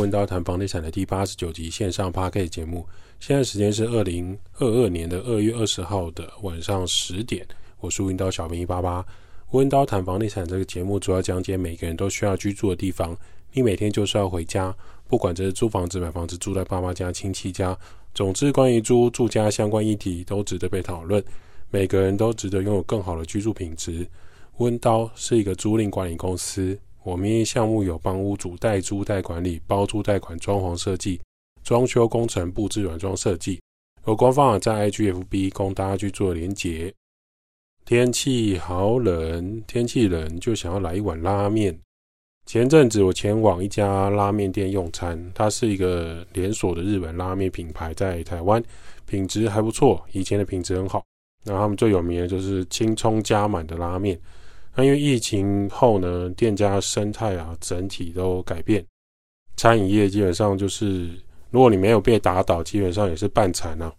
《温叨谈房地产》的第八十九集线上 Podcast 节目。现在时间是二零二二年的二月二十号的晚上十点。我是温叨小兵一八八。温刀谈房地产这个节目主要讲解每个人都需要居住的地方。你每天就是要回家，不管这是租房子、买房子、住在爸妈家、亲戚家，总之关于租住家相关议题都值得被讨论。每个人都值得拥有更好的居住品质。温刀是一个租赁管理公司。我们项目有帮屋主代租代管理、包租代管、装潢设计、装修工程、布置软装设计。有官方网站 IGFB 供大家去做连结。天气好冷，天气冷就想要来一碗拉面。前阵子我前往一家拉面店用餐，它是一个连锁的日本拉面品牌，在台湾品质还不错，以前的品质很好。那他们最有名的就是青葱加满的拉面。那因为疫情后呢，店家生态啊整体都改变，餐饮业基本上就是，如果你没有被打倒，基本上也是半残啊。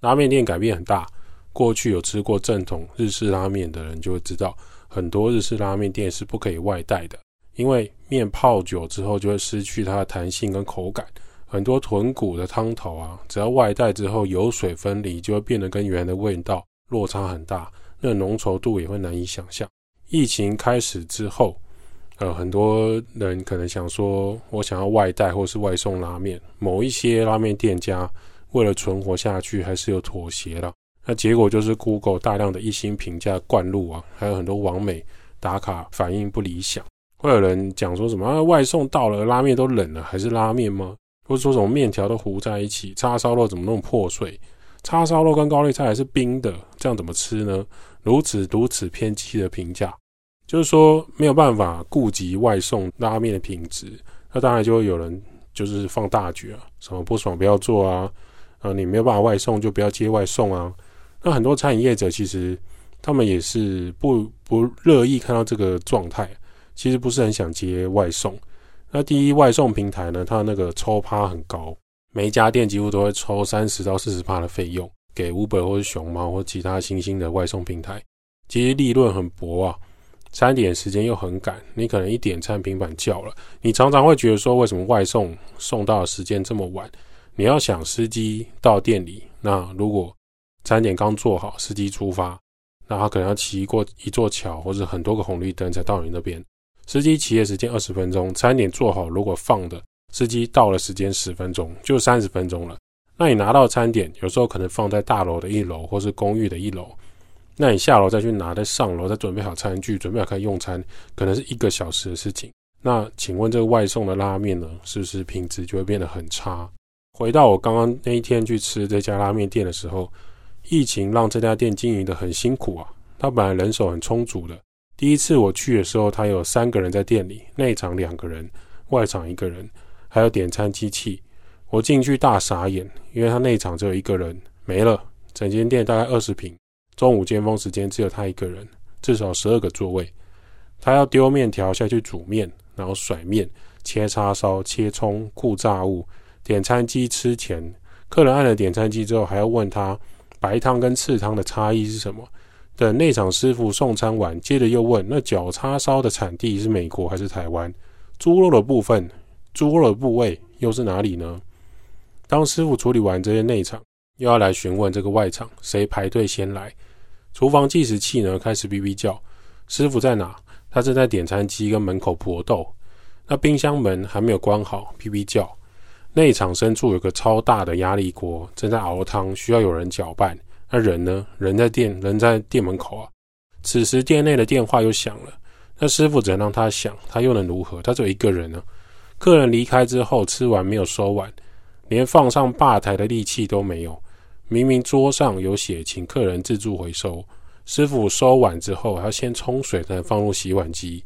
拉面店改变很大，过去有吃过正统日式拉面的人就会知道，很多日式拉面店是不可以外带的，因为面泡久之后就会失去它的弹性跟口感，很多豚骨的汤头啊，只要外带之后油水分离，就会变得跟原来的味道落差很大，那浓稠度也会难以想象。疫情开始之后，呃，很多人可能想说，我想要外带或是外送拉面。某一些拉面店家为了存活下去，还是有妥协了。那结果就是 Google 大量的一星评价灌入啊，还有很多网美打卡反应不理想。会有人讲说什么啊，外送到了，拉面都冷了，还是拉面吗？或者说什么面条都糊在一起，叉烧肉怎么那么破碎？叉烧肉跟高丽菜还是冰的，这样怎么吃呢？如此如此偏激的评价。就是说没有办法顾及外送拉面的品质，那当然就会有人就是放大绝啊，什么不爽不要做啊，啊你没有办法外送就不要接外送啊。那很多餐饮业者其实他们也是不不乐意看到这个状态，其实不是很想接外送。那第一外送平台呢，它那个抽趴很高，每一家店几乎都会抽三十到四十趴的费用给 Uber 或者熊猫或其他新兴的外送平台，其实利润很薄啊。餐点时间又很赶，你可能一点餐平板叫了，你常常会觉得说，为什么外送送到的时间这么晚？你要想司机到店里，那如果餐点刚做好，司机出发，那他可能要骑过一座桥或者很多个红绿灯才到你那边。司机骑的时间二十分钟，餐点做好，如果放的司机到了时间十分钟，就三十分钟了。那你拿到餐点，有时候可能放在大楼的一楼或是公寓的一楼。那你下楼再去拿，再上楼再准备好餐具，准备好开始用餐，可能是一个小时的事情。那请问这个外送的拉面呢，是不是品质就会变得很差？回到我刚刚那一天去吃这家拉面店的时候，疫情让这家店经营的很辛苦啊。他本来人手很充足的，第一次我去的时候，他有三个人在店里，内场两个人，外场一个人，还有点餐机器。我进去大傻眼，因为他内场只有一个人，没了，整间店大概二十平。中午尖峰时间只有他一个人，至少十二个座位。他要丢面条下去煮面，然后甩面、切叉烧、切葱、库炸物。点餐机吃前，客人按了点餐机之后，还要问他白汤跟赤汤的差异是什么。等内场师傅送餐完，接着又问那角叉烧的产地是美国还是台湾？猪肉的部分，猪肉的部位又是哪里呢？当师傅处理完这些内场。又要来询问这个外场谁排队先来，厨房计时器呢开始哔哔叫，师傅在哪？他正在点餐机跟门口搏斗。那冰箱门还没有关好，哔哔叫。内场深处有个超大的压力锅正在熬汤，需要有人搅拌。那人呢？人在店，人在店门口啊。此时店内的电话又响了，那师傅只能让他响，他又能如何？他只有一个人呢。客人离开之后，吃完没有收碗。连放上吧台的力气都没有，明明桌上有写请客人自助回收，师傅收碗之后要先冲水才能放入洗碗机。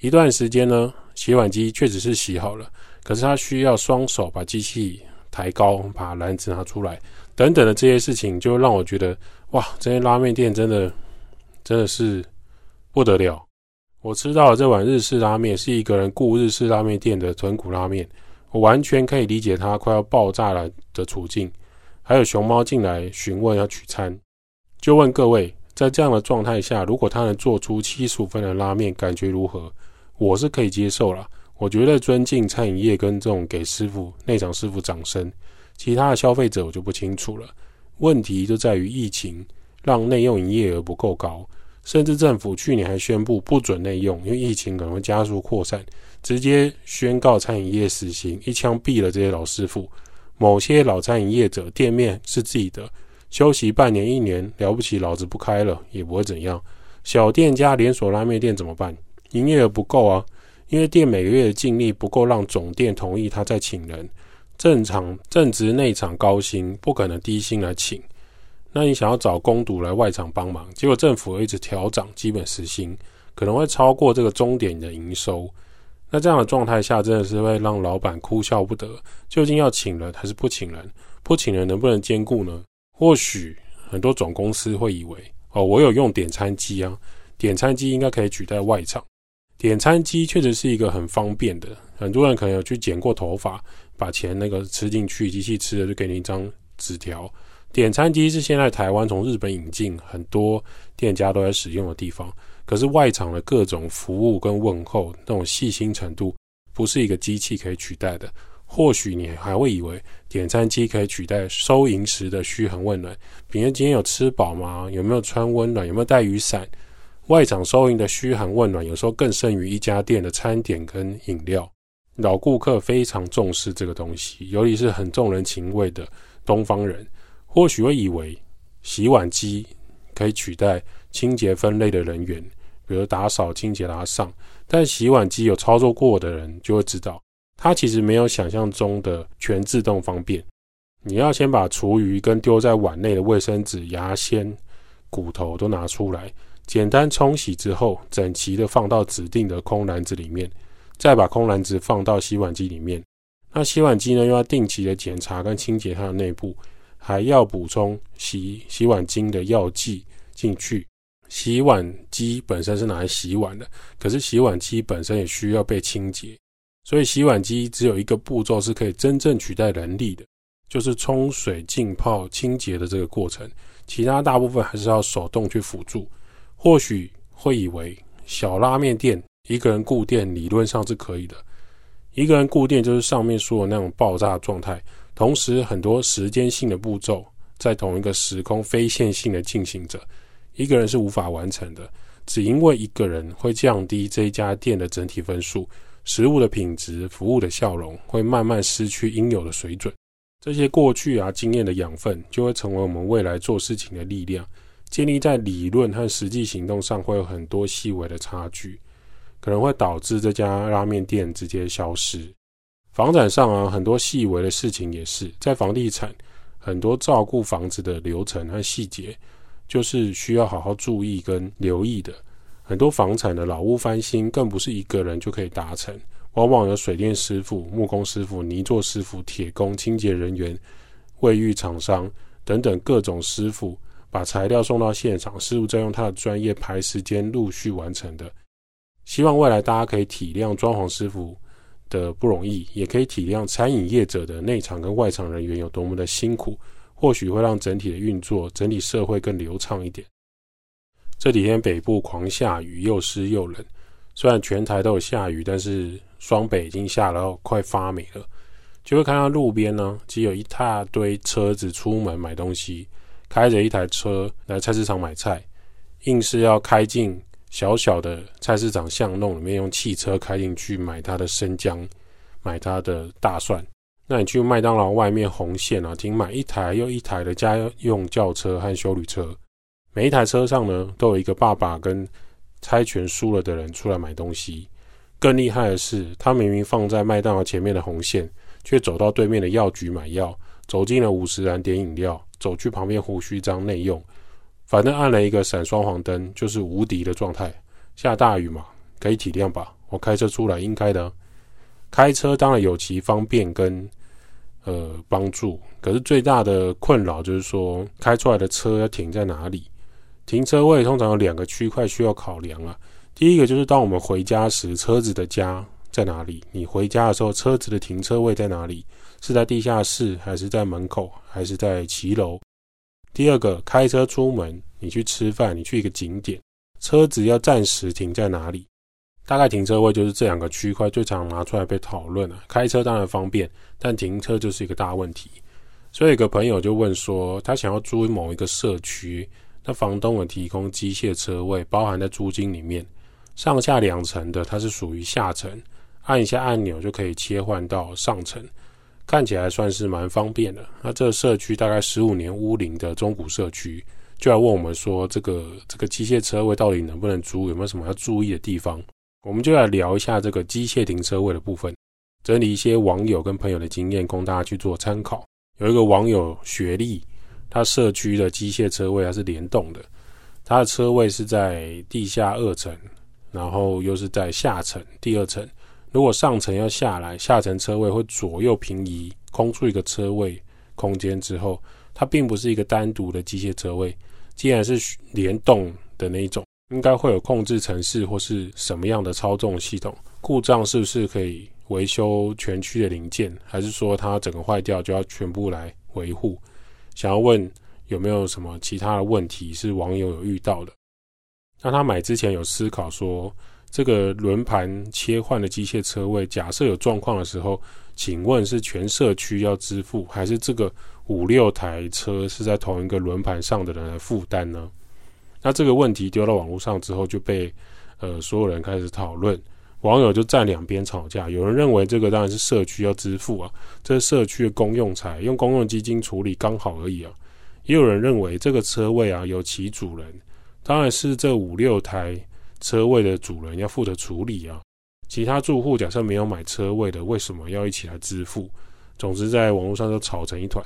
一段时间呢，洗碗机确实是洗好了，可是他需要双手把机器抬高，把篮子拿出来，等等的这些事情，就让我觉得哇，这些拉面店真的真的是不得了。我吃到的这碗日式拉面是一个人雇日式拉面店的豚骨拉面。我完全可以理解他快要爆炸了的处境，还有熊猫进来询问要取餐，就问各位，在这样的状态下，如果他能做出七十五分的拉面，感觉如何？我是可以接受了，我觉得尊敬餐饮业跟这种给师傅、内场师傅掌声，其他的消费者我就不清楚了。问题就在于疫情让内用营业额不够高，甚至政府去年还宣布不准内用，因为疫情可能会加速扩散，直接宣告餐饮业死刑，一枪毙了这些老师傅。某些老餐饮业者店面是自己的，休息半年一年了不起，老子不开了也不会怎样。小店家连锁拉面店怎么办？营业额不够啊。因为店每个月的净利不够让总店同意他再请人，正常正职内场高薪不可能低薪来请，那你想要找工读来外场帮忙，结果政府一直调涨基本时薪，可能会超过这个终点的营收，那这样的状态下真的是会让老板哭笑不得，究竟要请人还是不请人？不请人能不能兼顾呢？或许很多总公司会以为哦，我有用点餐机啊，点餐机应该可以取代外场。点餐机确实是一个很方便的，很多人可能有去剪过头发，把钱那个吃进去，机器吃了就给你一张纸条。点餐机是现在台湾从日本引进，很多店家都在使用的地方。可是外场的各种服务跟问候，那种细心程度，不是一个机器可以取代的。或许你还会以为点餐机可以取代收银时的嘘寒问暖，比如今天有吃饱吗？有没有穿温暖？有没有带雨伞？外场收银的嘘寒问暖，有时候更胜于一家店的餐点跟饮料。老顾客非常重视这个东西，尤其是很重人情味的东方人，或许会以为洗碗机可以取代清洁分类的人员，比如打扫、清洁、拉上。但洗碗机有操作过的人就会知道，它其实没有想象中的全自动方便。你要先把厨余跟丢在碗内的卫生纸、牙签、骨头都拿出来。简单冲洗之后，整齐的放到指定的空篮子里面，再把空篮子放到洗碗机里面。那洗碗机呢，又要定期的检查跟清洁它的内部，还要补充洗洗碗精的药剂进去。洗碗机本身是拿来洗碗的，可是洗碗机本身也需要被清洁，所以洗碗机只有一个步骤是可以真正取代人力的，就是冲水、浸泡、清洁的这个过程，其他大部分还是要手动去辅助。或许会以为小拉面店一个人顾店理论上是可以的，一个人顾店就是上面说的那种爆炸状态，同时很多时间性的步骤在同一个时空非线性的进行着，一个人是无法完成的。只因为一个人会降低这一家店的整体分数，食物的品质、服务的笑容会慢慢失去应有的水准。这些过去啊经验的养分，就会成为我们未来做事情的力量。建立在理论和实际行动上会有很多细微的差距，可能会导致这家拉面店直接消失。房产上啊，很多细微的事情也是在房地产，很多照顾房子的流程和细节，就是需要好好注意跟留意的。很多房产的老屋翻新，更不是一个人就可以达成，往往有水电师傅、木工师傅、泥作师傅、铁工、清洁人员、卫浴厂商等等各种师傅。把材料送到现场，师傅再用他的专业排时间陆续完成的。希望未来大家可以体谅装潢师傅的不容易，也可以体谅餐饮业者的内场跟外场人员有多么的辛苦，或许会让整体的运作、整体社会更流畅一点。这几天北部狂下雨，又湿又冷。虽然全台都有下雨，但是双北已经下了快发霉了，就会看到路边呢，只有一大堆车子出门买东西。开着一台车来菜市场买菜，硬是要开进小小的菜市场巷弄里面，用汽车开进去买他的生姜，买他的大蒜。那你去麦当劳外面红线啊，停满一台又一台的家用轿车和修旅车，每一台车上呢，都有一个爸爸跟猜拳输了的人出来买东西。更厉害的是，他明明放在麦当劳前面的红线，却走到对面的药局买药，走进了五十岚点饮料。走去旁边胡须张内用，反正按了一个闪双黄灯，就是无敌的状态。下大雨嘛，可以体谅吧？我开车出来应该的。开车当然有其方便跟呃帮助，可是最大的困扰就是说，开出来的车要停在哪里？停车位通常有两个区块需要考量啊。第一个就是当我们回家时，车子的家在哪里？你回家的时候，车子的停车位在哪里？是在地下室，还是在门口，还是在骑楼？第二个，开车出门，你去吃饭，你去一个景点，车子要暂时停在哪里？大概停车位就是这两个区块最常拿出来被讨论了。开车当然方便，但停车就是一个大问题。所以有个朋友就问说，他想要租某一个社区，那房东有提供机械车位，包含在租金里面，上下两层的，它是属于下层，按一下按钮就可以切换到上层。看起来算是蛮方便的。那这个社区大概十五年屋龄的中古社区，就来问我们说，这个这个机械车位到底能不能租？有没有什么要注意的地方？我们就来聊一下这个机械停车位的部分，整理一些网友跟朋友的经验，供大家去做参考。有一个网友学历，他社区的机械车位还是联动的，他的车位是在地下二层，然后又是在下层第二层。如果上层要下来，下层车位会左右平移，空出一个车位空间之后，它并不是一个单独的机械车位。既然是联动的那一种，应该会有控制程式或是什么样的操纵系统。故障是不是可以维修全区的零件，还是说它整个坏掉就要全部来维护？想要问有没有什么其他的问题是网友有遇到的？那他买之前有思考说，这个轮盘切换的机械车位，假设有状况的时候，请问是全社区要支付，还是这个五六台车是在同一个轮盘上的人来负担呢？那这个问题丢到网络上之后，就被呃所有人开始讨论，网友就站两边吵架。有人认为这个当然是社区要支付啊，这是社区的公用财，用公用基金处理刚好而已啊。也有人认为这个车位啊有其主人，当然是这五六台。车位的主人要负责处理啊，其他住户假设没有买车位的，为什么要一起来支付？总之，在网络上就吵成一团。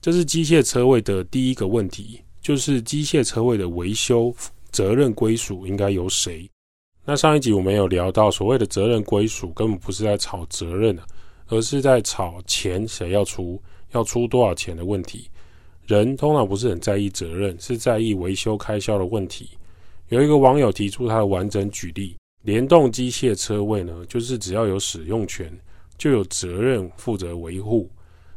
这是机械车位的第一个问题，就是机械车位的维修责任归属应该由谁？那上一集我们有聊到，所谓的责任归属根本不是在吵责任啊，而是在吵钱谁要出，要出多少钱的问题。人通常不是很在意责任，是在意维修开销的问题。有一个网友提出他的完整举例：联动机械车位呢，就是只要有使用权，就有责任负责维护。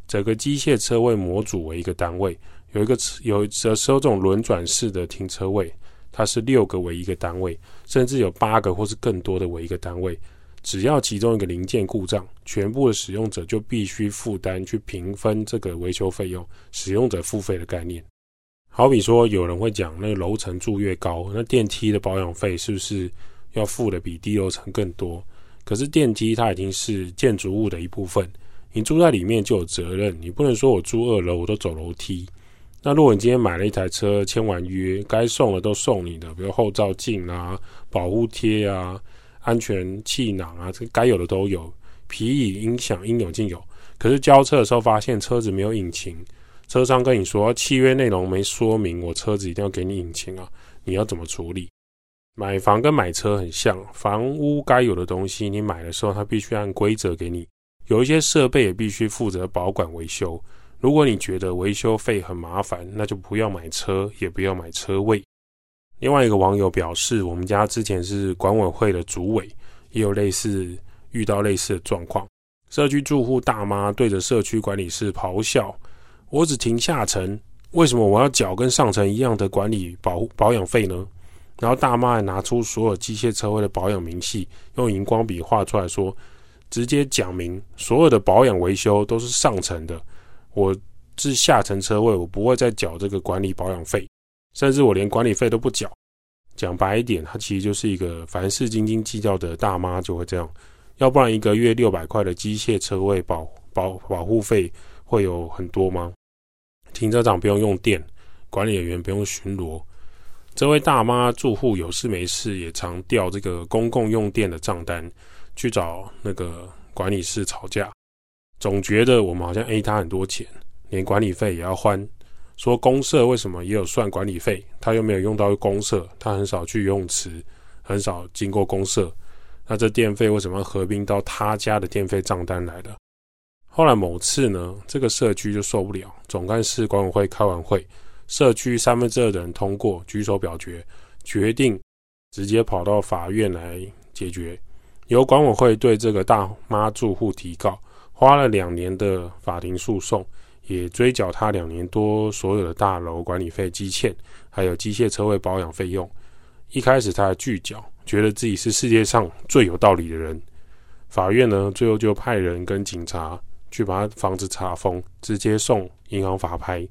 整个机械车位模组为一个单位，有一个有的时候这种轮转式的停车位，它是六个为一个单位，甚至有八个或是更多的为一个单位。只要其中一个零件故障，全部的使用者就必须负担去平分这个维修费用，使用者付费的概念。好比说，有人会讲，那个楼层住越高，那电梯的保养费是不是要付的比低楼层更多？可是电梯它已经是建筑物的一部分，你住在里面就有责任，你不能说我住二楼我都走楼梯。那如果你今天买了一台车，签完约，该送的都送你的，比如后照镜啊、保护贴啊、安全气囊啊，这该有的都有，皮椅、音响应有尽有。可是交车的时候发现车子没有引擎。车商跟你说契约内容没说明，我车子一定要给你引擎啊，你要怎么处理？买房跟买车很像，房屋该有的东西，你买的时候它必须按规则给你，有一些设备也必须负责保管维修。如果你觉得维修费很麻烦，那就不要买车，也不要买车位。另外一个网友表示，我们家之前是管委会的主委，也有类似遇到类似的状况，社区住户大妈对着社区管理室咆哮。我只停下层，为什么我要缴跟上层一样的管理保保养费呢？然后大妈还拿出所有机械车位的保养明细，用荧光笔画出来说，直接讲明所有的保养维修都是上层的，我是下层车位，我不会再缴这个管理保养费，甚至我连管理费都不缴。讲白一点，他其实就是一个凡事斤斤计较的大妈就会这样，要不然一个月六百块的机械车位保保保护费会有很多吗？停车场不用用电，管理员不用巡逻。这位大妈住户有事没事也常调这个公共用电的账单去找那个管理室吵架，总觉得我们好像 A 他很多钱，连管理费也要还。说公社为什么也有算管理费？他又没有用到公社，他很少去游泳池，很少经过公社，那这电费为什么要合并到他家的电费账单来的？后来某次呢，这个社区就受不了，总干事管委会开完会，社区三分之二的人通过举手表决，决定直接跑到法院来解决，由管委会对这个大妈住户提告，花了两年的法庭诉讼，也追缴他两年多所有的大楼管理费积欠，还有机械车位保养费用。一开始他还拒缴，觉得自己是世界上最有道理的人。法院呢，最后就派人跟警察去把他房子查封，直接送银行法拍。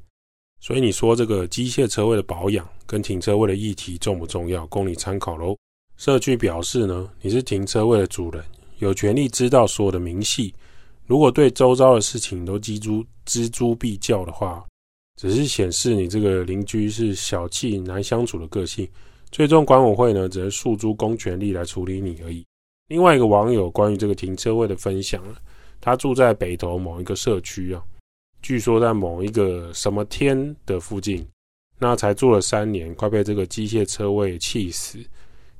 所以你说这个机械车位的保养跟停车位的议题重不重要？供你参考喽。社区表示呢，你是停车位的主人，有权利知道所有的明细。如果对周遭的事情都錙铢錙铢必较的话，只是显示你这个邻居是小气难相处的个性。最终管委会呢，只能诉诸公权力来处理你而已。另外一个网友关于这个停车位的分享，他住在北投某一个社区啊。据说在某一个什么天的附近，那才住了三年，快被这个机械车位气死。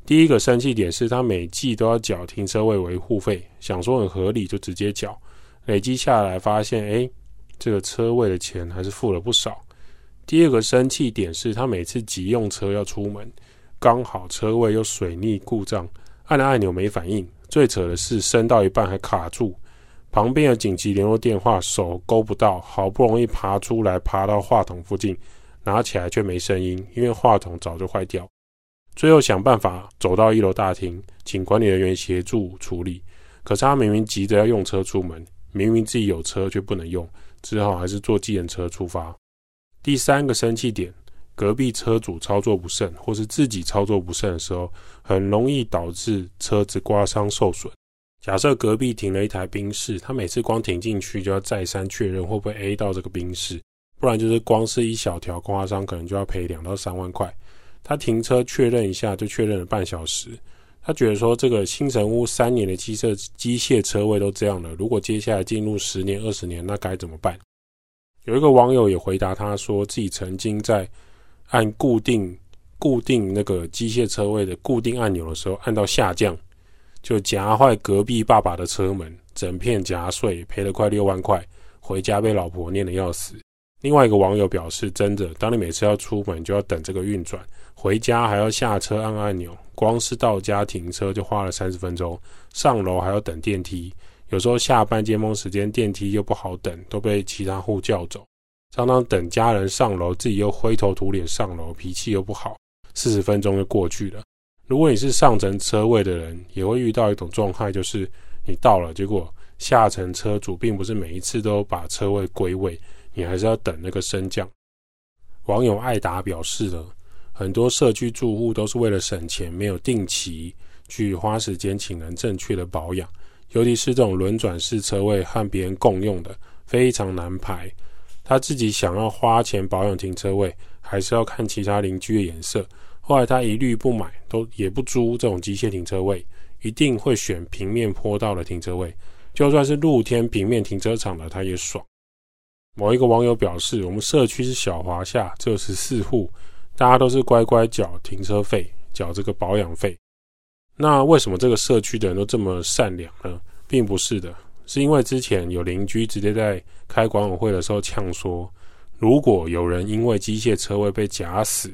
第一个生气点是他每季都要缴停车位维护费，想说很合理就直接缴，累积下来发现，哎，这个车位的钱还是付了不少。第二个生气点是他每次急用车要出门，刚好车位又水逆故障，按了按钮没反应，最扯的是升到一半还卡住。旁边有紧急联络电话，手勾不到，好不容易爬出来，爬到话筒附近，拿起来却没声音，因为话筒早就坏掉。最后想办法走到一楼大厅，请管理人员协助处理。可是他明明急着要用车出门，明明自己有车却不能用，只好还是坐计程车出发。第三个生气点，隔壁车主操作不慎，或是自己操作不慎的时候，很容易导致车子刮伤受损。假设隔壁停了一台宾士，他每次光停进去就要再三确认会不会 A 到这个宾士，不然就是光是一小条刮伤，可能就要赔两到三万块。他停车确认一下就确认了半小时，他觉得说这个新城屋三年的机设机械车位都这样了，如果接下来进入十年二十年，那该怎么办？有一个网友也回答他说，自己曾经在按固定固定那个机械车位的固定按钮的时候，按到下降。就夹坏隔壁爸爸的车门，整片夹碎，赔了快六万块。回家被老婆念得要死。另外一个网友表示，真的，当你每次要出门就要等这个运转，回家还要下车按按钮，光是到家停车就花了三十分钟，上楼还要等电梯。有时候下班尖峰时间电梯又不好等，都被其他户叫走。常常等家人上楼，自己又灰头土脸上楼，脾气又不好，四十分钟就过去了。如果你是上层车位的人，也会遇到一种状态，就是你到了，结果下层车主并不是每一次都把车位归位，你还是要等那个升降。网友艾达表示了，很多社区住户都是为了省钱，没有定期去花时间请人正确的保养，尤其是这种轮转式车位和别人共用的，非常难排。他自己想要花钱保养停车位，还是要看其他邻居的颜色。后来他一律不买，都也不租这种机械停车位，一定会选平面坡道的停车位，就算是露天平面停车场的他也爽。某一个网友表示，我们社区是小华夏，只有十四户，大家都是乖乖缴停车费，缴这个保养费。那为什么这个社区的人都这么善良呢？并不是的，是因为之前有邻居直接在开管委会的时候呛说，如果有人因为机械车位被夹死。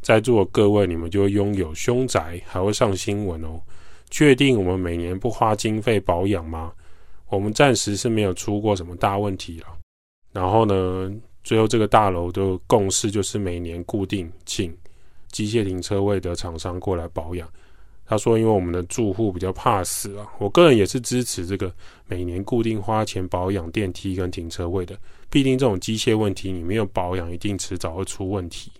在座各位，你们就会拥有凶宅，还会上新闻哦。确定我们每年不花经费保养吗？我们暂时是没有出过什么大问题了。然后呢，最后这个大楼的共识就是每年固定请机械停车位的厂商过来保养。他说，因为我们的住户比较怕死啊，我个人也是支持这个每年固定花钱保养电梯跟停车位的。毕竟这种机械问题，你没有保养，一定迟早会出问题。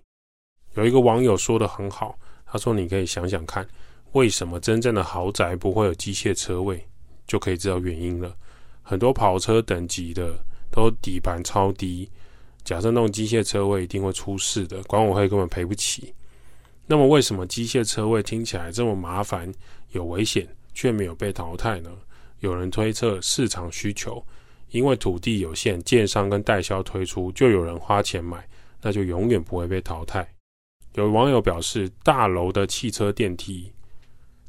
有一个网友说的很好，他说：“你可以想想看，为什么真正的豪宅不会有机械车位，就可以知道原因了。很多跑车等级的都底盘超低，假设弄机械车位一定会出事的，管委会根本赔不起。那么为什么机械车位听起来这么麻烦、有危险，却没有被淘汰呢？有人推测市场需求，因为土地有限，建商跟代销推出，就有人花钱买，那就永远不会被淘汰。”有网友表示，大楼的汽车电梯，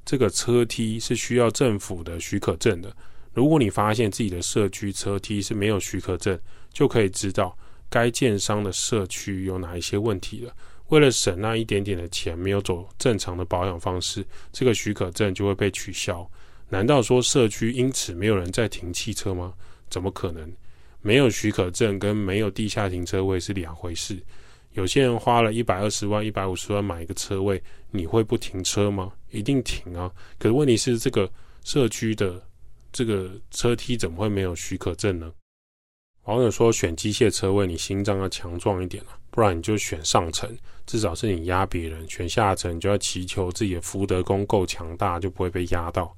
这个车梯是需要政府的许可证的。如果你发现自己的社区车梯是没有许可证，就可以知道该建商的社区有哪一些问题了。为了省那一点点的钱，没有走正常的保养方式，这个许可证就会被取消。难道说社区因此没有人在停汽车吗？怎么可能？没有许可证跟没有地下停车位是两回事。有些人花了一百二十万、一百五十万买一个车位，你会不停车吗？一定停啊！可是问题是，这个社区的这个车梯怎么会没有许可证呢？网友说，选机械车位，你心脏要强壮一点啊，不然你就选上层，至少是你压别人；选下层，你就要祈求自己的福德宫够强大，就不会被压到。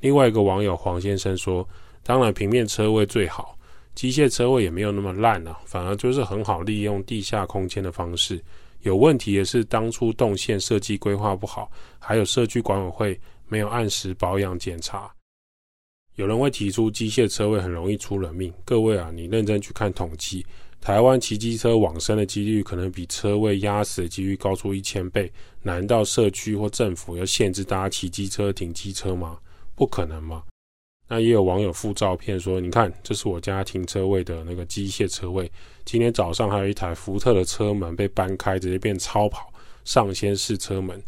另外一个网友黄先生说，当然平面车位最好，机械车位也没有那么烂啊，反而就是很好利用地下空间的方式。有问题的是当初动线设计规划不好，还有社区管委会没有按时保养检查。有人会提出机械车位很容易出人命，各位啊，你认真去看统计，台湾骑机车往生的几率可能比车位压死的几率高出一千倍。难道社区或政府要限制大家骑机车停机车吗？不可能吗？那也有网友附照片说，你看，这是我家停车位的那个机械车位，今天早上还有一台福特的车门被搬开，直接变超跑上掀式车门，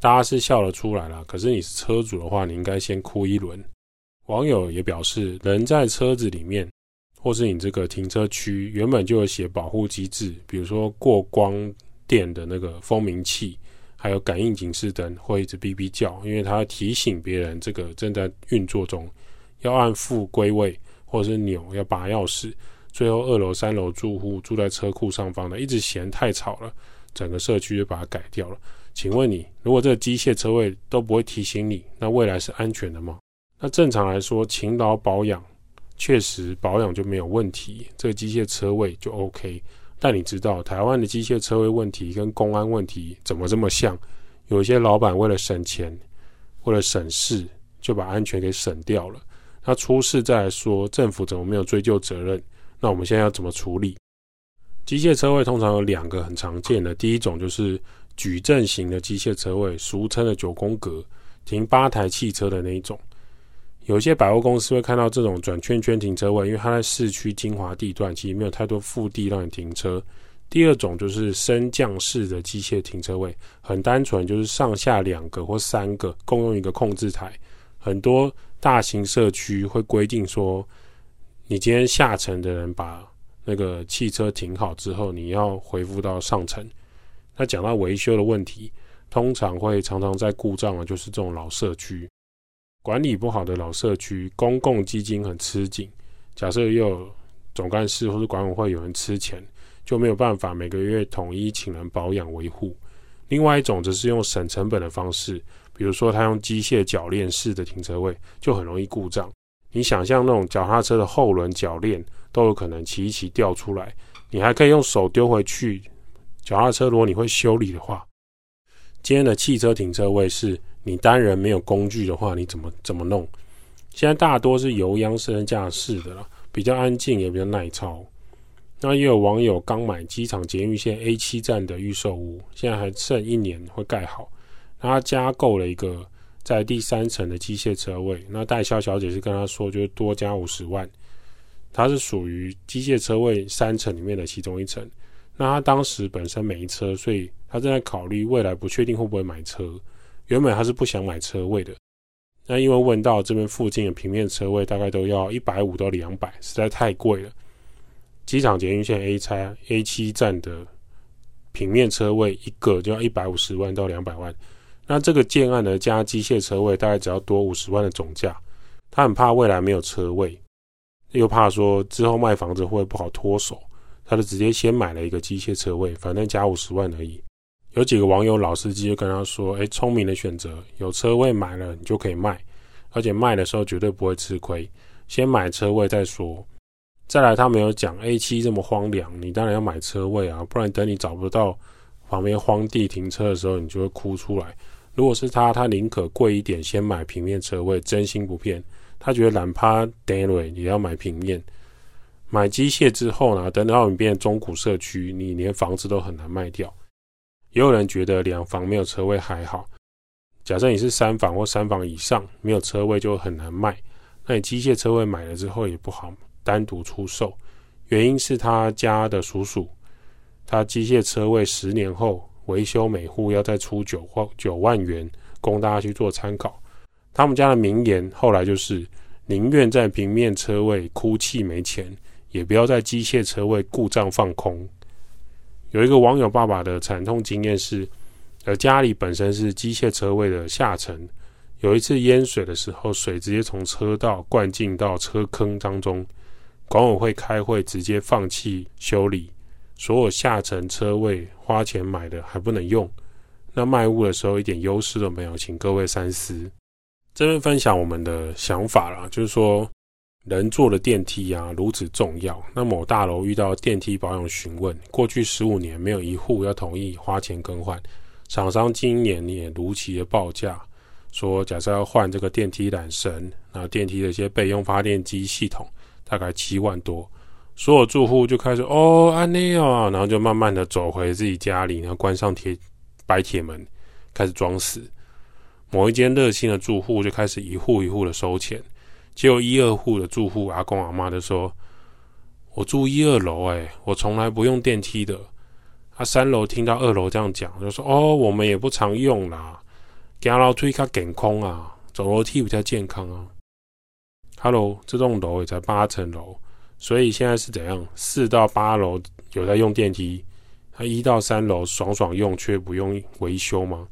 大家是笑了出来了。可是你是车主的话，你应该先哭一轮。网友也表示，人在车子里面，或是你这个停车区原本就有写保护机制，比如说过光电的那个蜂鸣器，还有感应警示灯会一直哔哔叫，因为它提醒别人这个正在运作中，要按复归位或者是扭，要拔钥匙。最后二楼、三楼住户住在车库上方的，一直嫌太吵了，整个社区就把它改掉了。请问你，如果这个机械车位都不会提醒你，那未来是安全的吗？那正常来说，勤劳保养，确实保养就没有问题，这个机械车位就 OK。但你知道台湾的机械车位问题跟公安问题怎么这么像？有一些老板为了省钱，为了省事，就把安全给省掉了。那出事再来说，政府怎么没有追究责任？那我们现在要怎么处理？机械车位通常有两个很常见的，第一种就是矩阵型的机械车位，俗称的九宫格，停八台汽车的那一种。有些百货公司会看到这种转圈圈停车位，因为它在市区精华地段，其实没有太多腹地让你停车。第二种就是升降式的机械停车位，很单纯，就是上下两个或三个共用一个控制台。很多大型社区会规定说，你今天下层的人把那个汽车停好之后，你要回复到上层。那讲到维修的问题，通常会常常在故障的，就是这种老社区。管理不好的老社区，公共基金很吃紧。假设又有总干事或者管委会有人吃钱，就没有办法每个月统一请人保养维护。另外一种则是用省成本的方式，比如说他用机械铰链式的停车位，就很容易故障。你想象那种脚踏车的后轮铰链都有可能齐一骑掉出来，你还可以用手丢回去。脚踏车如果你会修理的话，今天的汽车停车位是。你单人没有工具的话，你怎么怎么弄？现在大多是油央升降式的了，比较安静也比较耐操。那也有网友刚买机场捷运线 A 七站的预售屋，现在还剩一年会盖好，那他加购了一个在第三层的机械车位。那代销小姐是跟他说，就是多加五十万。他是属于机械车位三层里面的其中一层。那他当时本身没车，所以他正在考虑未来不确定会不会买车。原本他是不想买车位的，那因为问到这边附近的平面车位大概都要一百五到两百，实在太贵了。机场捷运线 A 叉 A 七站的平面车位一个就要一百五十万到两百万，那这个建案呢加机械车位大概只要多五十万的总价，他很怕未来没有车位，又怕说之后卖房子会不好脱手，他就直接先买了一个机械车位，反正加五十万而已。有几个网友老司机就跟他说：“哎，聪明的选择，有车位买了你就可以卖，而且卖的时候绝对不会吃亏。先买车位再说。再来，他没有讲 A7 这么荒凉，你当然要买车位啊，不然等你找不到旁边荒地停车的时候，你就会哭出来。如果是他，他宁可贵一点先买平面车位，真心不骗。他觉得懒趴 d a n i 也要买平面，买机械之后呢，等到你变中古社区，你连房子都很难卖掉。”也有人觉得两房没有车位还好，假设你是三房或三房以上，没有车位就很难卖。那你机械车位买了之后也不好单独出售，原因是他家的叔叔，他机械车位十年后维修每户要再出九或九万元，供大家去做参考。他们家的名言后来就是：宁愿在平面车位哭泣没钱，也不要在机械车位故障放空。有一个网友爸爸的惨痛经验是，呃，家里本身是机械车位的下层，有一次淹水的时候，水直接从车道灌进到车坑当中，管委会开会直接放弃修理，所有下层车位花钱买的还不能用，那卖物的时候一点优势都没有，请各位三思。这边分享我们的想法啦，就是说。人坐的电梯啊，如此重要。那某大楼遇到电梯保养询问，过去十五年没有一户要同意花钱更换。厂商今年也如期的报价，说假设要换这个电梯缆绳，那电梯的一些备用发电机系统，大概七万多。所有住户就开始哦，安内哦，然后就慢慢的走回自己家里，然后关上铁白铁门，开始装死。某一间热心的住户就开始一户一户的收钱。就一二户的住户，阿公阿妈就说：“我住一二楼，哎，我从来不用电梯的。”他三楼听到二楼这样讲，就说：“哦，我们也不常用啦，行楼梯较健康啊，走楼梯比较健康啊。” Hello，这栋楼也才八层楼，所以现在是怎样？四到八楼有在用电梯，他一到三楼爽爽用，却不用维修吗？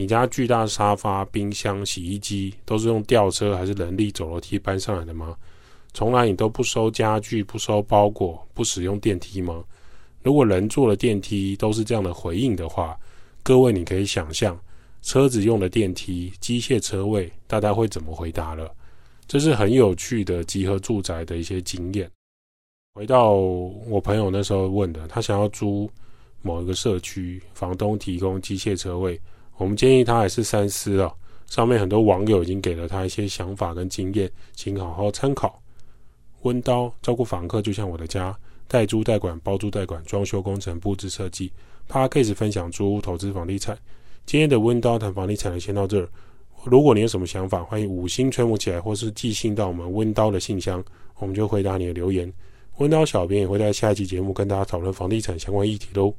你家巨大沙发、冰箱、洗衣机都是用吊车还是人力走楼梯搬上来的吗？从来你都不收家具、不收包裹、不使用电梯吗？如果人坐的电梯都是这样的回应的话，各位你可以想象车子用的电梯、机械车位，大家会怎么回答了？这是很有趣的集合住宅的一些经验。回到我朋友那时候问的，他想要租某一个社区，房东提供机械车位。我们建议他还是三思啊。上面很多网友已经给了他一些想法跟经验，请好好参考。温刀照顾房客就像我的家，代租代管、包租代管、装修工程、布置设计。Podcast 分享租屋投资房地产。今天的温刀谈房地产先到这儿。如果你有什么想法，欢迎五星吹捧起来，或是寄信到我们温刀的信箱，我们就回答你的留言。温刀小编也会在下一期节目跟大家讨论房地产相关议题喽。